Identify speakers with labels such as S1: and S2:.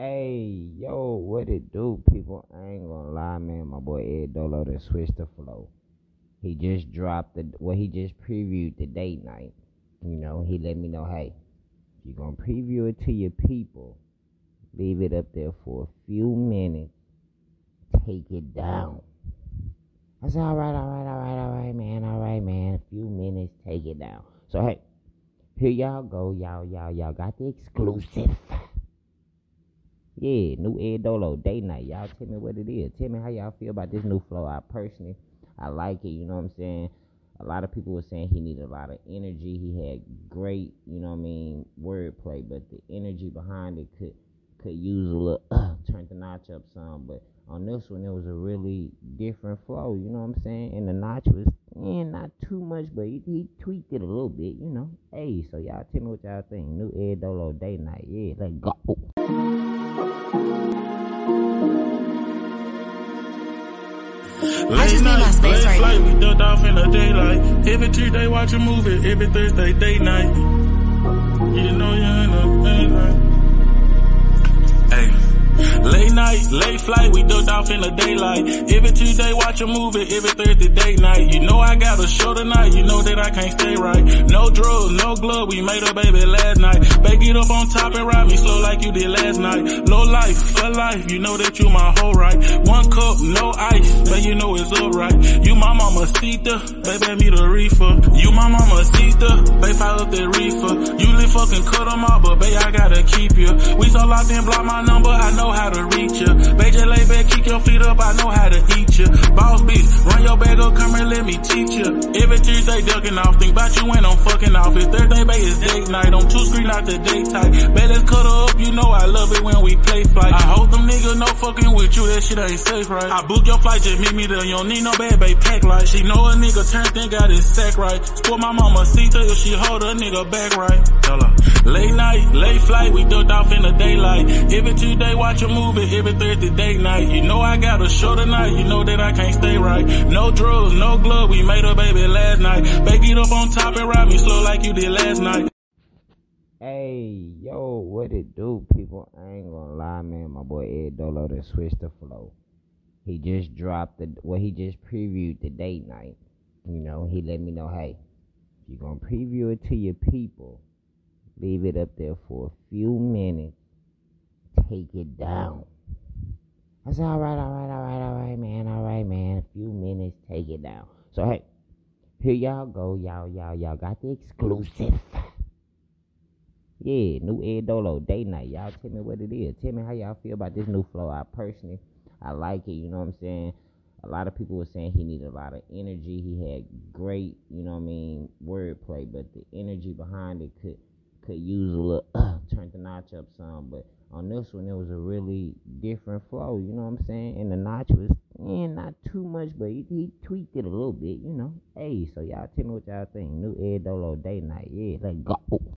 S1: Hey, yo, what it do, people? I ain't gonna lie, man. My boy Ed Dolo that switched the flow. He just dropped the well, he just previewed the date night. You know, he let me know, hey, if you're gonna preview it to your people, leave it up there for a few minutes. Take it down. I said, all right, all right, all right, all right, man, all right, man. A few minutes, take it down. So hey, here y'all go, y'all, y'all, y'all got the exclusive. Yeah, new Ed Dolo date night. Y'all tell me what it is. Tell me how y'all feel about this new flow. I personally, I like it. You know what I'm saying? A lot of people were saying he needed a lot of energy. He had great, you know what I mean, wordplay, but the energy behind it could could use a little uh, turn the notch up some. But on this one, it was a really different flow. You know what I'm saying? And the notch was eh, not too much, but he, he tweaked it a little bit. You know? Hey, so y'all tell me what y'all think. New Ed Dolo date night. Yeah, let's go.
S2: I just need my space right
S3: flight,
S2: now.
S3: we ducked off in the daylight. Every Tuesday watch a movie, every Thursday date night. Late flight, we ducked off in the daylight. Every Tuesday watch a movie, every Thursday date night. You know I got a show tonight, you know that I can't stay right. No drugs, no glove, we made a baby last night. Back it up on top and ride me slow like you did last night. Low life, for life, you know that you my whole right. One cup, no ice, but you know it's alright. You my mama Sita, baby me the reefer. You my mama Sita, Baby, pile up the reefer. You live fucking cut 'em off, but baby, I gotta keep you. We so locked in, block my number, I know how to reach you. Just lay back, kick your feet up, I know how to eat you. Boss bitch, run your bag up, come here, let me teach you. Every Tuesday ducking off, think about you when I'm fucking off. It's Thursday, babe, it's date night. On two screen, not the date tight. Babe, let's cut up, you know I love it when we play fight. I hope them niggas no fucking with you, that shit ain't safe, right? I book your flight, just meet me there. You don't need no bad, babe, pack light. She know a nigga turn, think got his sack right. Sport my mama, see if she hold a nigga back right. Tell her. Late night, late flight, we ducked off in the daylight. Every Tuesday watch a movie, every Thursday date night. You know I got a show tonight, you know that I can't stay right. No drugs, no glove, we made baby last night. It up on top and ride me slow like you did last night.
S1: Hey, yo, what it do, people? I ain't gonna lie, man. My boy Ed Dolo that switched the flow. He just dropped the well, he just previewed the date night. You know, he let me know, hey, you're gonna preview it to your people, leave it up there for a few minutes. Take it down. I said, all right, all right, all right, all right, man, all right, man. A few minutes, take it down. So hey, here y'all go, y'all, y'all, y'all got the exclusive. Yeah, new Ed Dolo date night. Y'all tell me what it is. Tell me how y'all feel about this new flow. I personally, I like it. You know what I'm saying? A lot of people were saying he needed a lot of energy. He had great, you know what I mean, wordplay, but the energy behind it could could use a little uh, turn the notch up some. But on this one, it was a really different flow. You know what I'm saying? And the notch was eh, not too much, but he, he tweaked it a little bit. You know? Hey, so y'all tell me what y'all think. New Ed Dolo date night. Yeah, let's go.